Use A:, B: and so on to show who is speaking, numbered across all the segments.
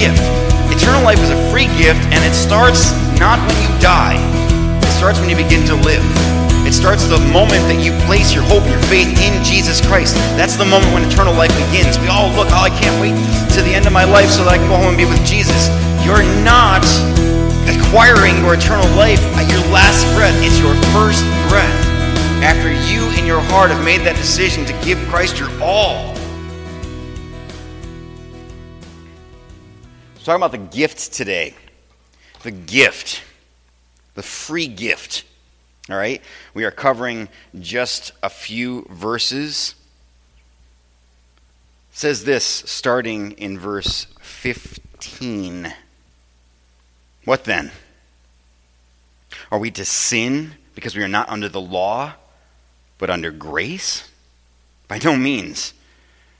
A: gift. Eternal life is a free gift, and it starts not when you die, it starts when you begin to live. It starts the moment that you place your hope, your faith in Jesus Christ. That's the moment when eternal life begins. We all look, oh, I can't wait to the end of my life so that I can go home and be with Jesus. You're not acquiring your eternal life at your last breath. It's your first breath. After you in your heart have made that decision to give Christ your all. Talking about the gift today. The gift. The free gift. All right? We are covering just a few verses. It says this starting in verse 15. What then? Are we to sin because we are not under the law, but under grace? By no means.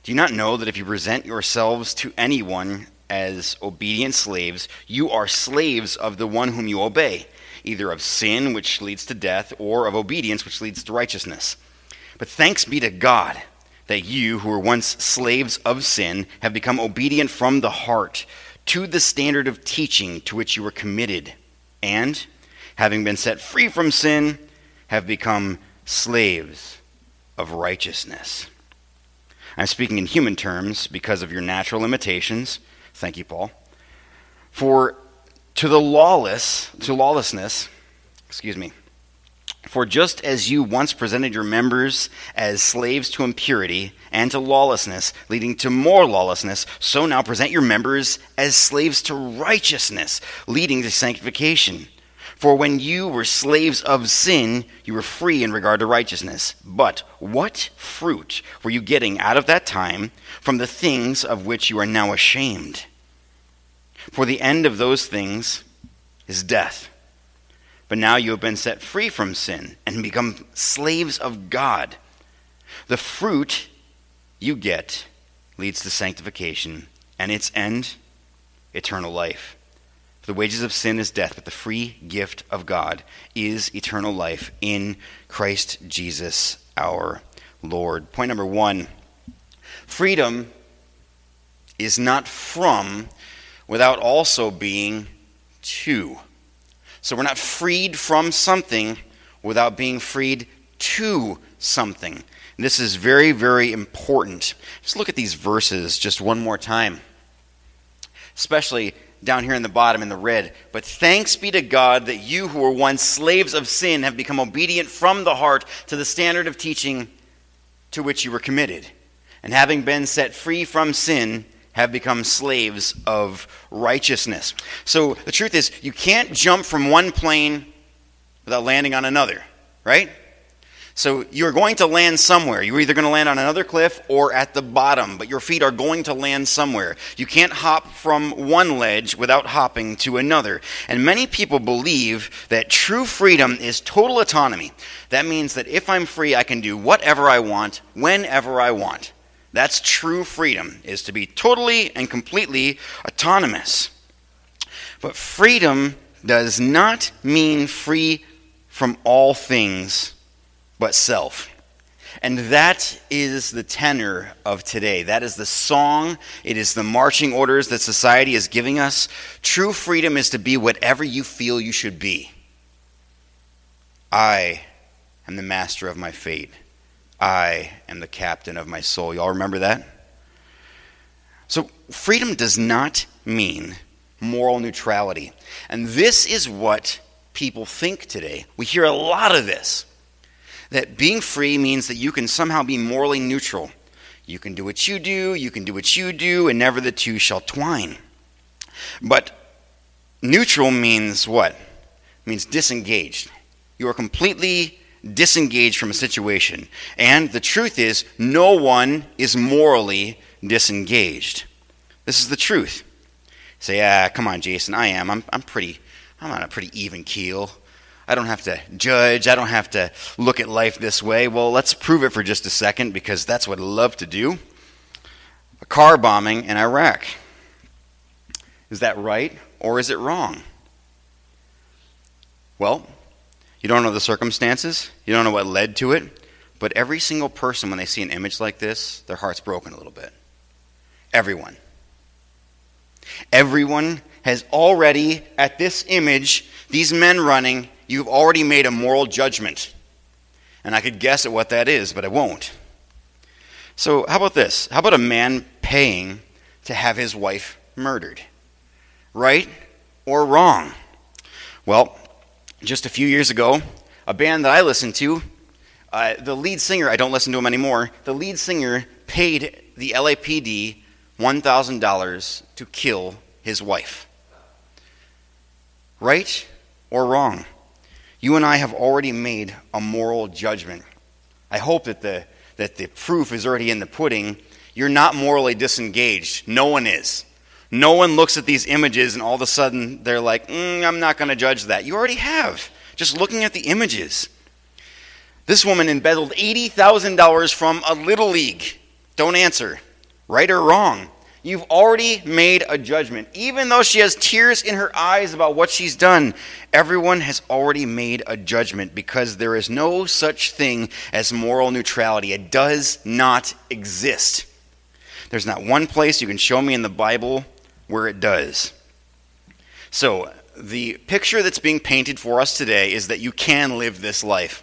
A: Do you not know that if you present yourselves to anyone as obedient slaves, you are slaves of the one whom you obey? either of sin, which leads to death, or of obedience, which leads to righteousness. But thanks be to God that you, who were once slaves of sin, have become obedient from the heart to the standard of teaching to which you were committed, and, having been set free from sin, have become slaves of righteousness. I'm speaking in human terms because of your natural limitations. Thank you, Paul. For to the lawless, to lawlessness, excuse me. For just as you once presented your members as slaves to impurity and to lawlessness, leading to more lawlessness, so now present your members as slaves to righteousness, leading to sanctification. For when you were slaves of sin, you were free in regard to righteousness. But what fruit were you getting out of that time from the things of which you are now ashamed? For the end of those things is death. But now you have been set free from sin and become slaves of God. The fruit you get leads to sanctification, and its end, eternal life. For the wages of sin is death, but the free gift of God is eternal life in Christ Jesus our Lord. Point number one freedom is not from without also being to. So we're not freed from something without being freed to something. And this is very, very important. Just look at these verses just one more time, especially down here in the bottom in the red. But thanks be to God that you who were once slaves of sin have become obedient from the heart to the standard of teaching to which you were committed. And having been set free from sin, have become slaves of righteousness. So the truth is, you can't jump from one plane without landing on another, right? So you're going to land somewhere. You're either going to land on another cliff or at the bottom, but your feet are going to land somewhere. You can't hop from one ledge without hopping to another. And many people believe that true freedom is total autonomy. That means that if I'm free, I can do whatever I want, whenever I want. That's true freedom, is to be totally and completely autonomous. But freedom does not mean free from all things but self. And that is the tenor of today. That is the song. It is the marching orders that society is giving us. True freedom is to be whatever you feel you should be. I am the master of my fate. I am the captain of my soul. Y'all remember that? So, freedom does not mean moral neutrality. And this is what people think today. We hear a lot of this that being free means that you can somehow be morally neutral. You can do what you do, you can do what you do, and never the two shall twine. But neutral means what? It means disengaged. You are completely disengaged from a situation. And the truth is, no one is morally disengaged. This is the truth. say, ah, come on, Jason, I am. I'm, I'm pretty, I'm on a pretty even keel. I don't have to judge. I don't have to look at life this way. Well, let's prove it for just a second because that's what I love to do. A car bombing in Iraq. Is that right or is it wrong? Well, you don't know the circumstances, you don't know what led to it, but every single person, when they see an image like this, their heart's broken a little bit. Everyone. Everyone has already, at this image, these men running, you've already made a moral judgment. And I could guess at what that is, but I won't. So, how about this? How about a man paying to have his wife murdered? Right or wrong? Well, just a few years ago, a band that I listened to, uh, the lead singer, I don't listen to him anymore, the lead singer paid the LAPD $1,000 to kill his wife. Right or wrong? You and I have already made a moral judgment. I hope that the, that the proof is already in the pudding. You're not morally disengaged. No one is. No one looks at these images and all of a sudden they're like, mm, I'm not going to judge that. You already have, just looking at the images. This woman embezzled $80,000 from a little league. Don't answer. Right or wrong? You've already made a judgment. Even though she has tears in her eyes about what she's done, everyone has already made a judgment because there is no such thing as moral neutrality. It does not exist. There's not one place you can show me in the Bible where it does. So, the picture that's being painted for us today is that you can live this life.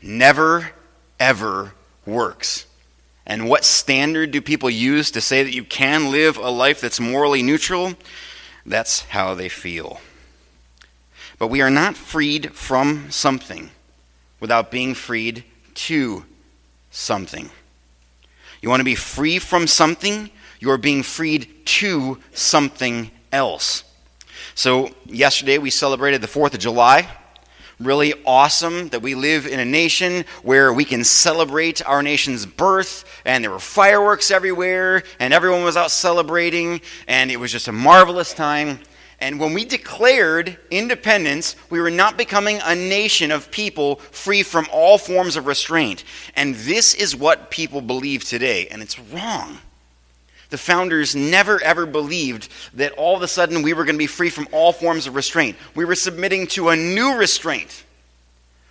A: Never, ever works. And what standard do people use to say that you can live a life that's morally neutral? That's how they feel. But we are not freed from something without being freed to something. You want to be free from something, you are being freed to something else. So, yesterday we celebrated the 4th of July really awesome that we live in a nation where we can celebrate our nation's birth, and there were fireworks everywhere, and everyone was out celebrating, and it was just a marvelous time. And when we declared independence, we were not becoming a nation of people free from all forms of restraint. And this is what people believe today, and it's wrong. The founders never ever believed that all of a sudden we were going to be free from all forms of restraint. We were submitting to a new restraint,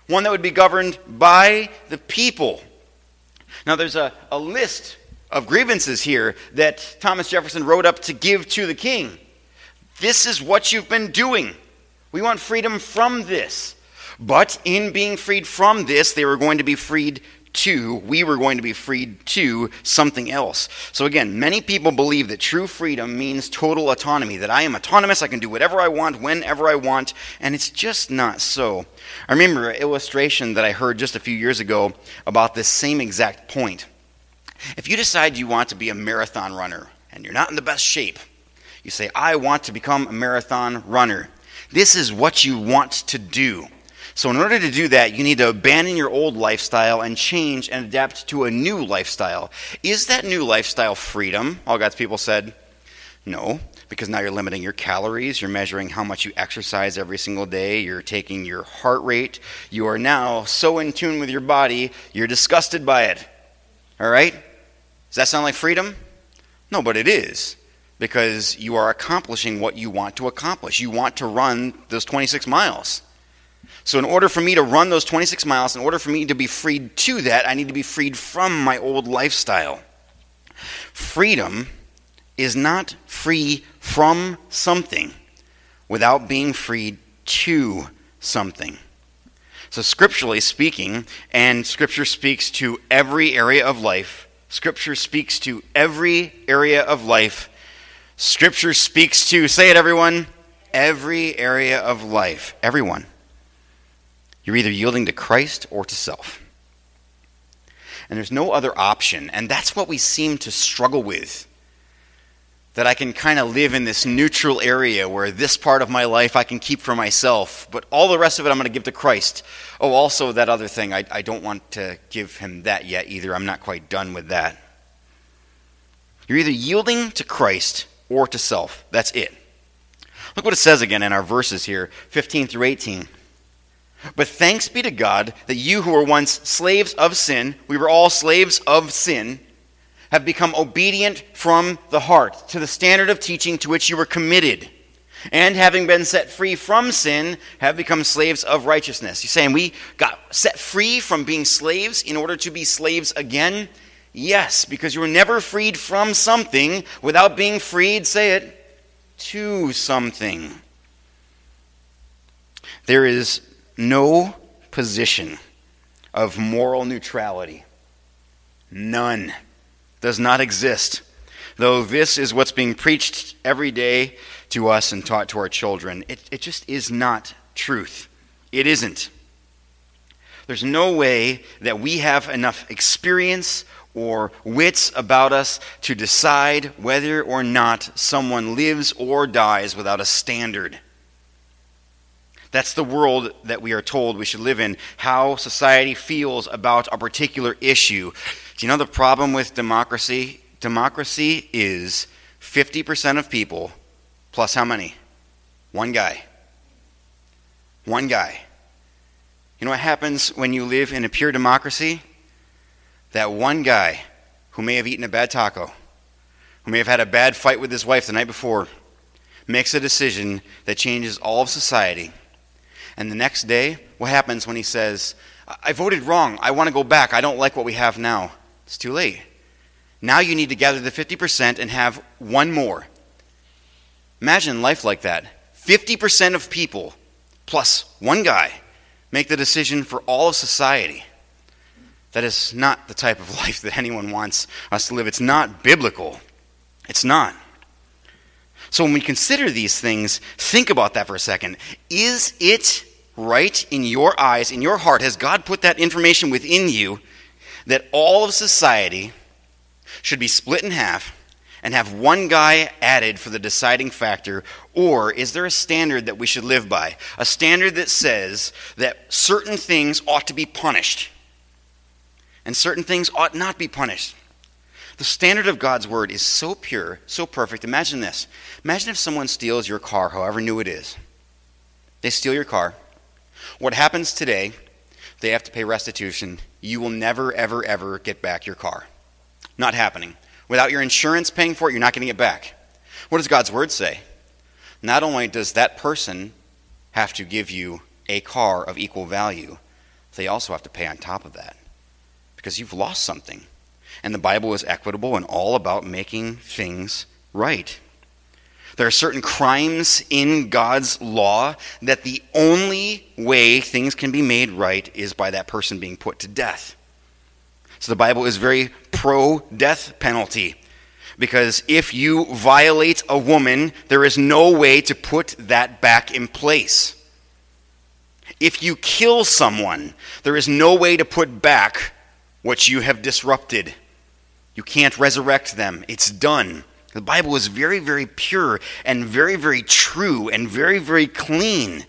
A: one that would be governed by the people. Now, there's a, a list of grievances here that Thomas Jefferson wrote up to give to the king. This is what you've been doing. We want freedom from this. But in being freed from this, they were going to be freed to, we were going to be freed to something else. So again, many people believe that true freedom means total autonomy, that I am autonomous, I can do whatever I want, whenever I want, and it's just not so. I remember an illustration that I heard just a few years ago about this same exact point. If you decide you want to be a marathon runner and you're not in the best shape, you say, I want to become a marathon runner. This is what you want to do. So, in order to do that, you need to abandon your old lifestyle and change and adapt to a new lifestyle. Is that new lifestyle freedom? All God's people said, no, because now you're limiting your calories, you're measuring how much you exercise every single day, you're taking your heart rate, you are now so in tune with your body, you're disgusted by it. All right? Does that sound like freedom? No, but it is because you are accomplishing what you want to accomplish. You want to run those 26 miles. So, in order for me to run those 26 miles, in order for me to be freed to that, I need to be freed from my old lifestyle. Freedom is not free from something without being freed to something. So, scripturally speaking, and Scripture speaks to every area of life, Scripture speaks to every area of life. Scripture speaks to, say it everyone, every area of life. Everyone. You're either yielding to Christ or to self. And there's no other option. And that's what we seem to struggle with. That I can kind of live in this neutral area where this part of my life I can keep for myself, but all the rest of it I'm going to give to Christ. Oh, also, that other thing, I, I don't want to give him that yet either. I'm not quite done with that. You're either yielding to Christ or to self. That's it. Look what it says again in our verses here 15 through 18. But thanks be to God that you who were once slaves of sin, we were all slaves of sin, have become obedient from the heart to the standard of teaching to which you were committed. And having been set free from sin, have become slaves of righteousness. You're saying we got set free from being slaves in order to be slaves again? Yes, because you were never freed from something without being freed, say it, to something. There is no position of moral neutrality. None. Does not exist. Though this is what's being preached every day to us and taught to our children, it, it just is not truth. It isn't. There's no way that we have enough experience or wits about us to decide whether or not someone lives or dies without a standard. That's the world that we are told we should live in, how society feels about a particular issue. Do you know the problem with democracy? Democracy is 50% of people plus how many? One guy. One guy. You know what happens when you live in a pure democracy? That one guy who may have eaten a bad taco, who may have had a bad fight with his wife the night before, makes a decision that changes all of society. And the next day, what happens when he says, I voted wrong. I want to go back. I don't like what we have now? It's too late. Now you need to gather the 50% and have one more. Imagine life like that 50% of people plus one guy make the decision for all of society. That is not the type of life that anyone wants us to live. It's not biblical. It's not. So when we consider these things, think about that for a second. Is it right in your eyes, in your heart? Has God put that information within you that all of society should be split in half and have one guy added for the deciding factor? Or is there a standard that we should live by? A standard that says that certain things ought to be punished and certain things ought not be punished. The standard of God's word is so pure, so perfect. Imagine this. Imagine if someone steals your car, however new it is. They steal your car. What happens today, they have to pay restitution. You will never, ever, ever get back your car. Not happening. Without your insurance paying for it, you're not getting it back. What does God's word say? Not only does that person have to give you a car of equal value, they also have to pay on top of that because you've lost something. And the Bible is equitable and all about making things right. There are certain crimes in God's law that the only way things can be made right is by that person being put to death. So the Bible is very pro death penalty. Because if you violate a woman, there is no way to put that back in place. If you kill someone, there is no way to put back what you have disrupted. You can't resurrect them. It's done. The Bible is very, very pure and very, very true and very, very clean.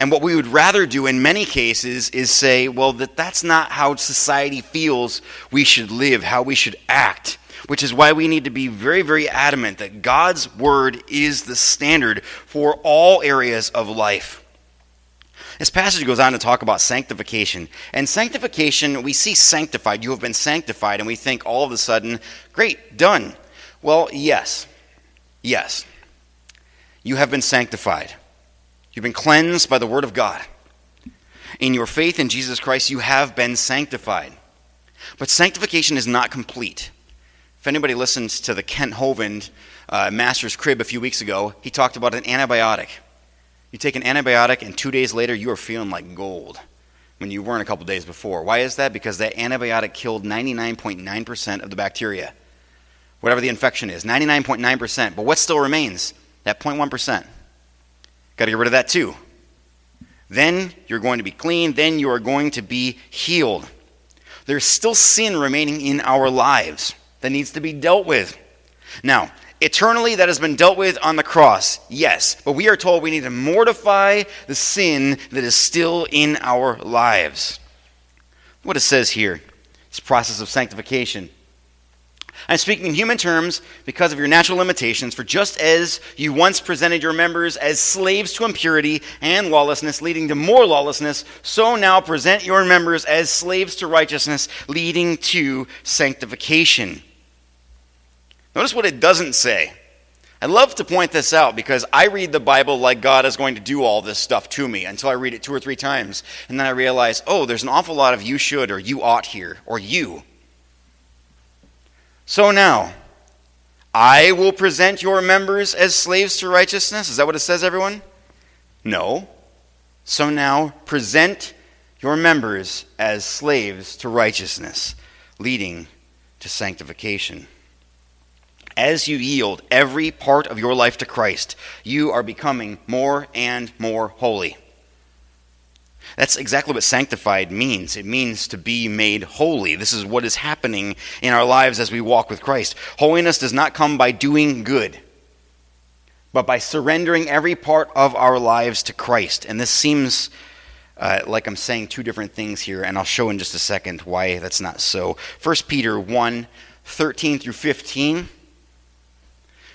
A: And what we would rather do in many cases is say, well, that that's not how society feels we should live, how we should act. Which is why we need to be very, very adamant that God's word is the standard for all areas of life. This passage goes on to talk about sanctification. And sanctification, we see sanctified. You have been sanctified, and we think all of a sudden, great, done. Well, yes. Yes. You have been sanctified. You've been cleansed by the Word of God. In your faith in Jesus Christ, you have been sanctified. But sanctification is not complete. If anybody listens to the Kent Hovind uh, Master's Crib a few weeks ago, he talked about an antibiotic. You take an antibiotic, and two days later, you are feeling like gold when you weren't a couple days before. Why is that? Because that antibiotic killed 99.9% of the bacteria, whatever the infection is. 99.9%. But what still remains? That 0.1%. Got to get rid of that too. Then you're going to be clean. Then you are going to be healed. There's still sin remaining in our lives that needs to be dealt with. Now, eternally, that has been dealt with on the cross, yes. But we are told we need to mortify the sin that is still in our lives. What it says here, this process of sanctification. I'm speaking in human terms because of your natural limitations, for just as you once presented your members as slaves to impurity and lawlessness, leading to more lawlessness, so now present your members as slaves to righteousness, leading to sanctification. Notice what it doesn't say. I love to point this out because I read the Bible like God is going to do all this stuff to me until I read it two or three times. And then I realize, oh, there's an awful lot of you should or you ought here or you. So now, I will present your members as slaves to righteousness. Is that what it says, everyone? No. So now present your members as slaves to righteousness, leading to sanctification. As you yield every part of your life to Christ, you are becoming more and more holy. That's exactly what sanctified means. It means to be made holy. This is what is happening in our lives as we walk with Christ. Holiness does not come by doing good, but by surrendering every part of our lives to Christ. And this seems uh, like I'm saying two different things here, and I'll show in just a second why that's not so. 1 Peter 1 13 through 15.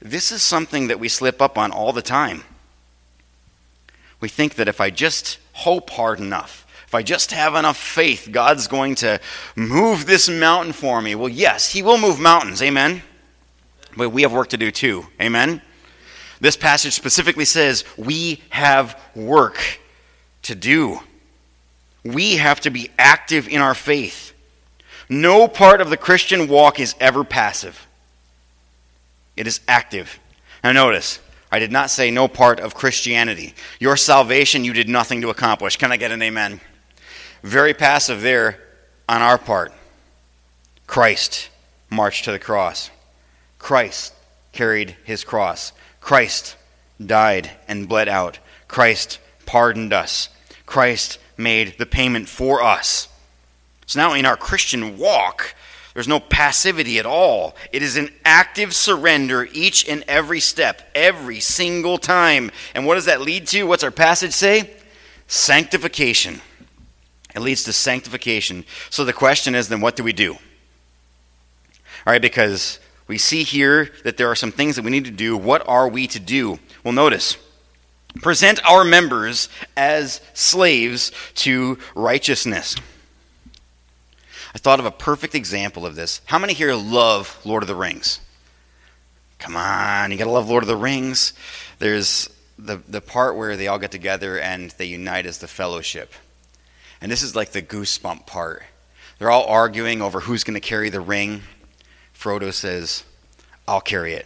A: This is something that we slip up on all the time. We think that if I just hope hard enough, if I just have enough faith, God's going to move this mountain for me. Well, yes, He will move mountains. Amen. But we have work to do too. Amen. This passage specifically says we have work to do. We have to be active in our faith. No part of the Christian walk is ever passive. It is active. Now, notice, I did not say no part of Christianity. Your salvation, you did nothing to accomplish. Can I get an amen? Very passive there on our part. Christ marched to the cross. Christ carried his cross. Christ died and bled out. Christ pardoned us. Christ made the payment for us. So now in our Christian walk, there's no passivity at all. It is an active surrender each and every step, every single time. And what does that lead to? What's our passage say? Sanctification. It leads to sanctification. So the question is then, what do we do? All right, because we see here that there are some things that we need to do. What are we to do? Well, notice present our members as slaves to righteousness. I thought of a perfect example of this. How many here love Lord of the Rings? Come on, you gotta love Lord of the Rings. There's the, the part where they all get together and they unite as the fellowship. And this is like the goosebump part. They're all arguing over who's going to carry the ring. Frodo says, I'll carry it.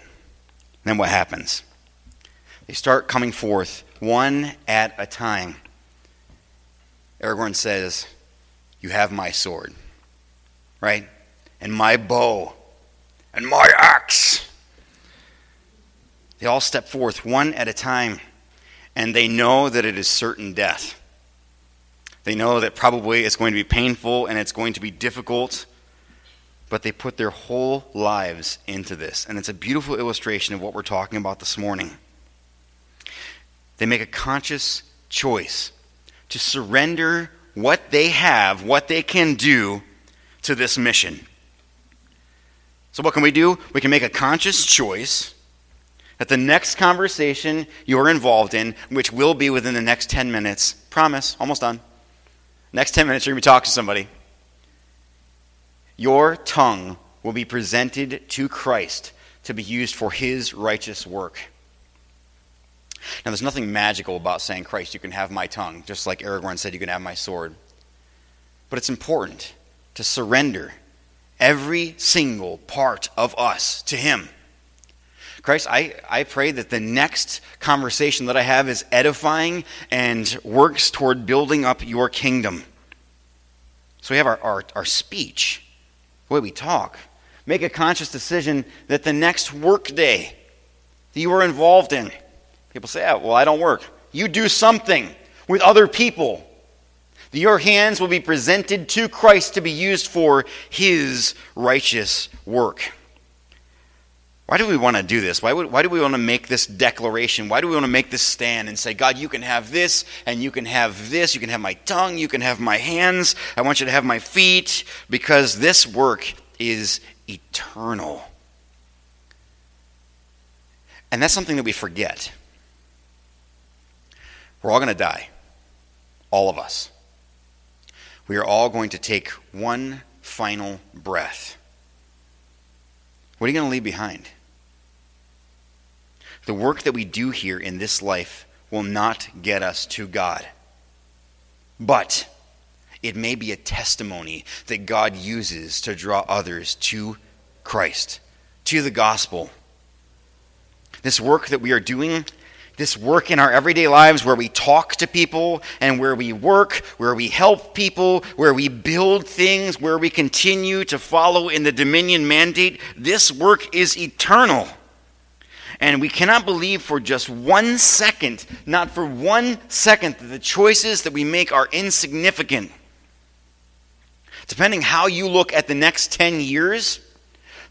A: Then what happens? They start coming forth one at a time. Aragorn says, You have my sword right? And my bow and my axe. They all step forth one at a time, and they know that it is certain death. They know that probably it's going to be painful and it's going to be difficult, but they put their whole lives into this. And it's a beautiful illustration of what we're talking about this morning. They make a conscious choice to surrender what they have, what they can do, to this mission. So, what can we do? We can make a conscious choice that the next conversation you're involved in, which will be within the next 10 minutes, promise, almost done. Next 10 minutes, you're going to be talking to somebody. Your tongue will be presented to Christ to be used for his righteous work. Now, there's nothing magical about saying, Christ, you can have my tongue, just like Aragorn said, you can have my sword. But it's important to surrender every single part of us to Him. Christ, I, I pray that the next conversation that I have is edifying and works toward building up your kingdom. So we have our, our, our speech, the way we talk. Make a conscious decision that the next work day that you are involved in, people say, oh, well, I don't work. You do something with other people your hands will be presented to Christ to be used for his righteous work. Why do we want to do this? Why, would, why do we want to make this declaration? Why do we want to make this stand and say, God, you can have this, and you can have this, you can have my tongue, you can have my hands, I want you to have my feet, because this work is eternal. And that's something that we forget. We're all going to die. All of us. We are all going to take one final breath. What are you going to leave behind? The work that we do here in this life will not get us to God. But it may be a testimony that God uses to draw others to Christ, to the gospel. This work that we are doing, this work in our everyday lives where we talk to people and where we work, where we help people, where we build things, where we continue to follow in the dominion mandate, this work is eternal. And we cannot believe for just one second, not for one second, that the choices that we make are insignificant. Depending how you look at the next 10 years,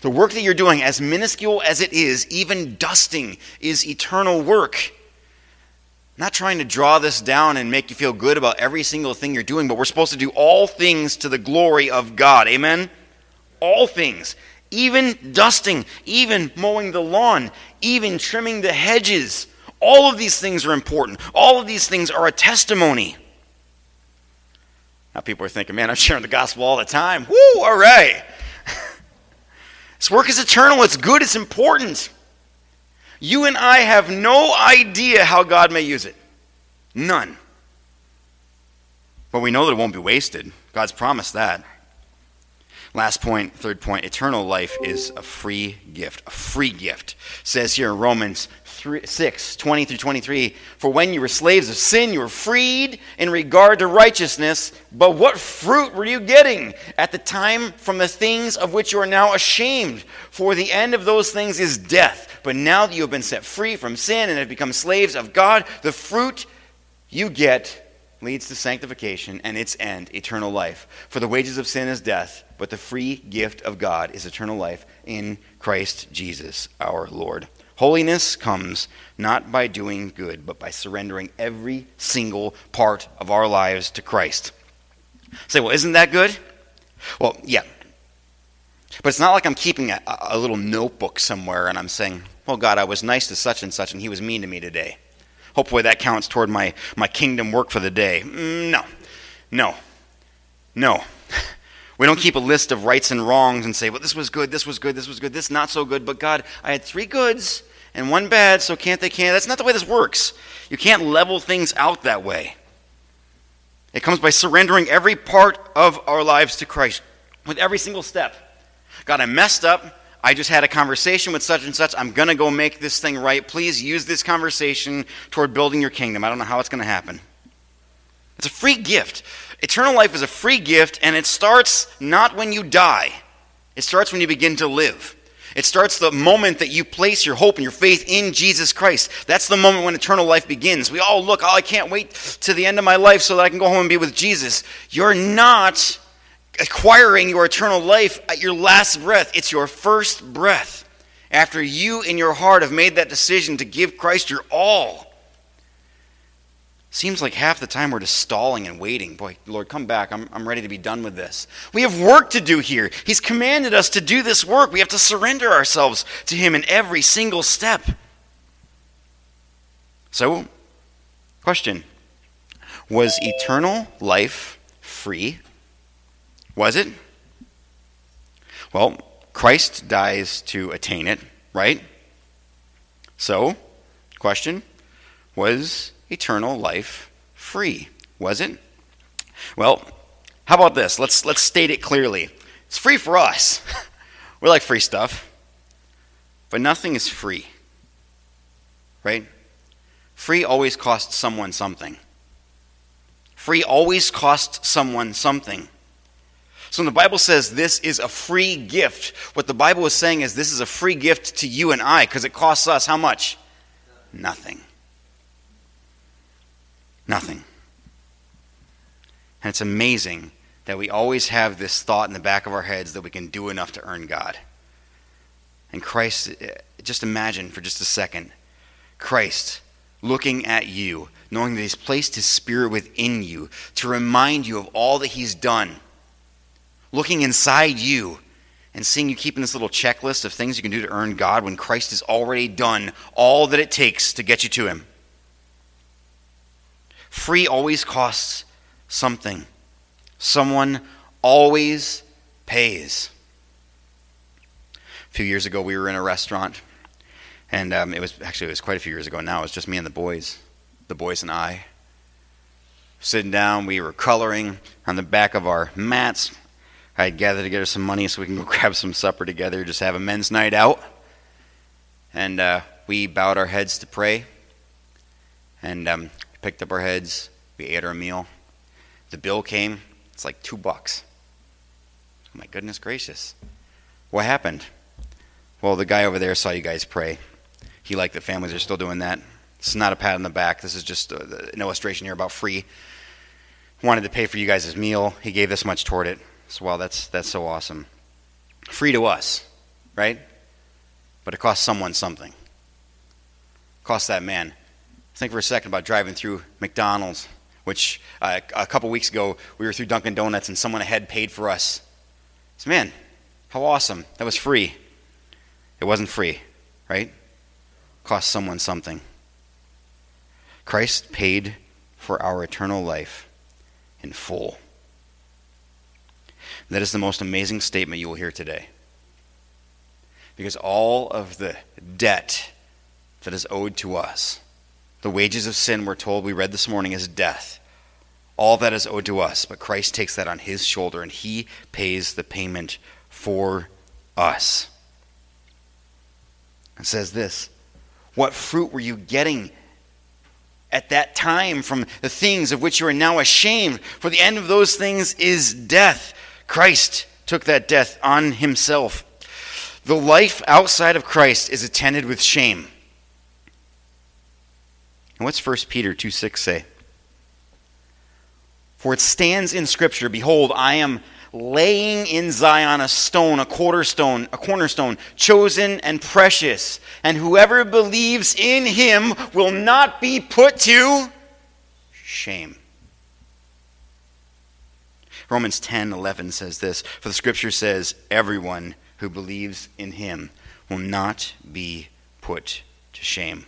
A: the work that you're doing, as minuscule as it is, even dusting, is eternal work. Not trying to draw this down and make you feel good about every single thing you're doing, but we're supposed to do all things to the glory of God. Amen? All things even dusting, even mowing the lawn, even trimming the hedges. All of these things are important. All of these things are a testimony. Now, people are thinking, man, I'm sharing the gospel all the time. Woo, all right. this work is eternal, it's good, it's important. You and I have no idea how God may use it. None. But we know that it won't be wasted. God's promised that. Last point, third point, eternal life is a free gift. A free gift. It says here in Romans 3, 6, 20 through 23, For when you were slaves of sin, you were freed in regard to righteousness. But what fruit were you getting at the time from the things of which you are now ashamed? For the end of those things is death. But now that you have been set free from sin and have become slaves of God, the fruit you get leads to sanctification and its end, eternal life. For the wages of sin is death, but the free gift of God is eternal life in Christ Jesus our Lord. Holiness comes not by doing good, but by surrendering every single part of our lives to Christ. Say, well, isn't that good? Well, yeah. But it's not like I'm keeping a, a little notebook somewhere and I'm saying, well, God, I was nice to such and such and he was mean to me today. Hopefully that counts toward my, my kingdom work for the day. Mm, no. No. No. We don't keep a list of rights and wrongs and say, well, this was good, this was good, this was good, this not so good, but God, I had three goods and one bad, so can't they can't. That's not the way this works. You can't level things out that way. It comes by surrendering every part of our lives to Christ with every single step. God, I messed up. I just had a conversation with such and such. I'm going to go make this thing right. Please use this conversation toward building your kingdom. I don't know how it's going to happen. It's a free gift. Eternal life is a free gift, and it starts not when you die, it starts when you begin to live. It starts the moment that you place your hope and your faith in Jesus Christ. That's the moment when eternal life begins. We all look, oh, I can't wait to the end of my life so that I can go home and be with Jesus. You're not acquiring your eternal life at your last breath, it's your first breath. After you in your heart have made that decision to give Christ your all. Seems like half the time we're just stalling and waiting. Boy, Lord, come back. I'm, I'm ready to be done with this. We have work to do here. He's commanded us to do this work. We have to surrender ourselves to Him in every single step. So, question Was eternal life free? Was it? Well, Christ dies to attain it, right? So, question Was eternal life free. Was it? Well, how about this? Let's, let's state it clearly. It's free for us. we like free stuff. But nothing is free. Right? Free always costs someone something. Free always costs someone something. So when the Bible says this is a free gift, what the Bible is saying is this is a free gift to you and I because it costs us how much? Nothing. Nothing. And it's amazing that we always have this thought in the back of our heads that we can do enough to earn God. And Christ, eh, just imagine for just a second Christ looking at you, knowing that He's placed His Spirit within you to remind you of all that He's done, looking inside you and seeing you keeping this little checklist of things you can do to earn God when Christ has already done all that it takes to get you to Him. Free always costs something. Someone always pays. A few years ago, we were in a restaurant, and um, it was actually it was quite a few years ago now. It was just me and the boys, the boys and I. Sitting down, we were coloring on the back of our mats. I had gathered together some money so we can go grab some supper together, just have a men's night out. And uh, we bowed our heads to pray, and um, picked up our heads. We ate our meal. The bill came. It's like two bucks. My goodness gracious. What happened? Well, the guy over there saw you guys pray. He liked that families are still doing that. This is not a pat on the back. This is just uh, an illustration here about free. Wanted to pay for you guys' meal. He gave this much toward it. So, well, that's, that's so awesome. Free to us, right? But it cost someone something. It cost that man. Think for a second about driving through McDonald's, which uh, a couple weeks ago we were through Dunkin' Donuts and someone ahead paid for us. So, man, how awesome. That was free. It wasn't free, right? Cost someone something. Christ paid for our eternal life in full. That is the most amazing statement you will hear today. Because all of the debt that is owed to us, the wages of sin, we're told, we read this morning, is death. All that is owed to us, but Christ takes that on his shoulder and he pays the payment for us. It says this What fruit were you getting at that time from the things of which you are now ashamed? For the end of those things is death. Christ took that death on himself. The life outside of Christ is attended with shame. And what's 1 Peter 2 6 say? For it stands in Scripture, Behold, I am laying in Zion a stone, a cornerstone, a cornerstone, chosen and precious, and whoever believes in him will not be put to shame. Romans 10 11 says this For the scripture says, Everyone who believes in him will not be put to shame.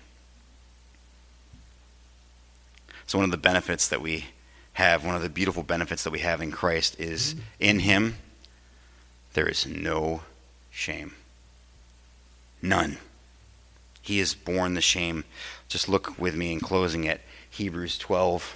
A: So, one of the benefits that we have, one of the beautiful benefits that we have in Christ is mm-hmm. in Him, there is no shame. None. He has borne the shame. Just look with me in closing at Hebrews 12.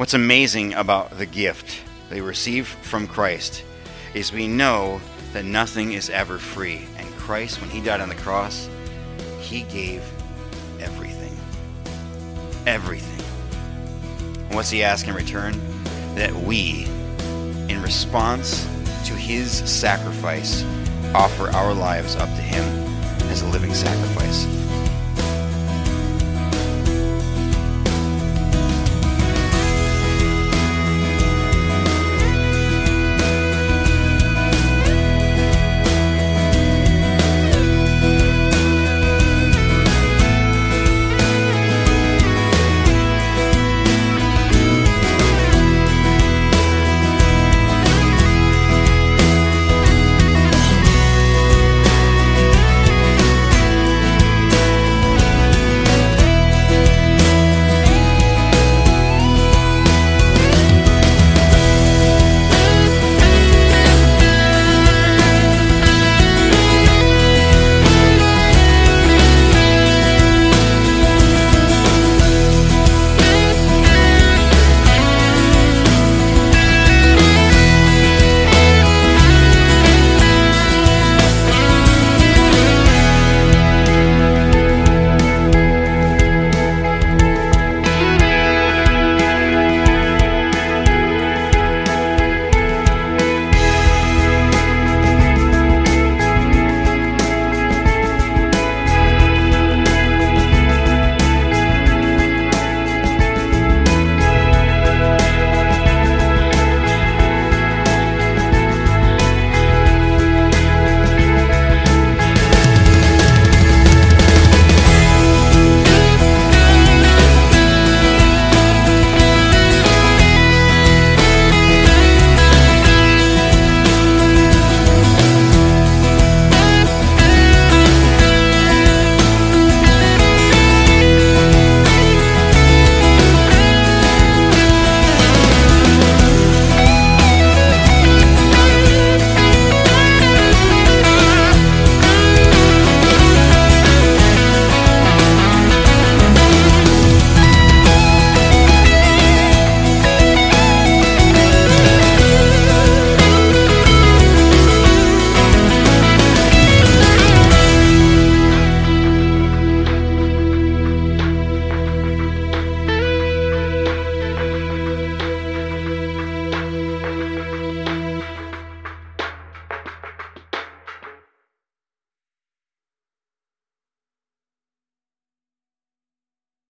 A: What's amazing about the gift they receive from Christ is we know that nothing is ever free. And Christ, when He died on the cross, He gave everything. Everything. And what's He ask in return? That we, in response to His sacrifice, offer our lives up to Him as a living sacrifice.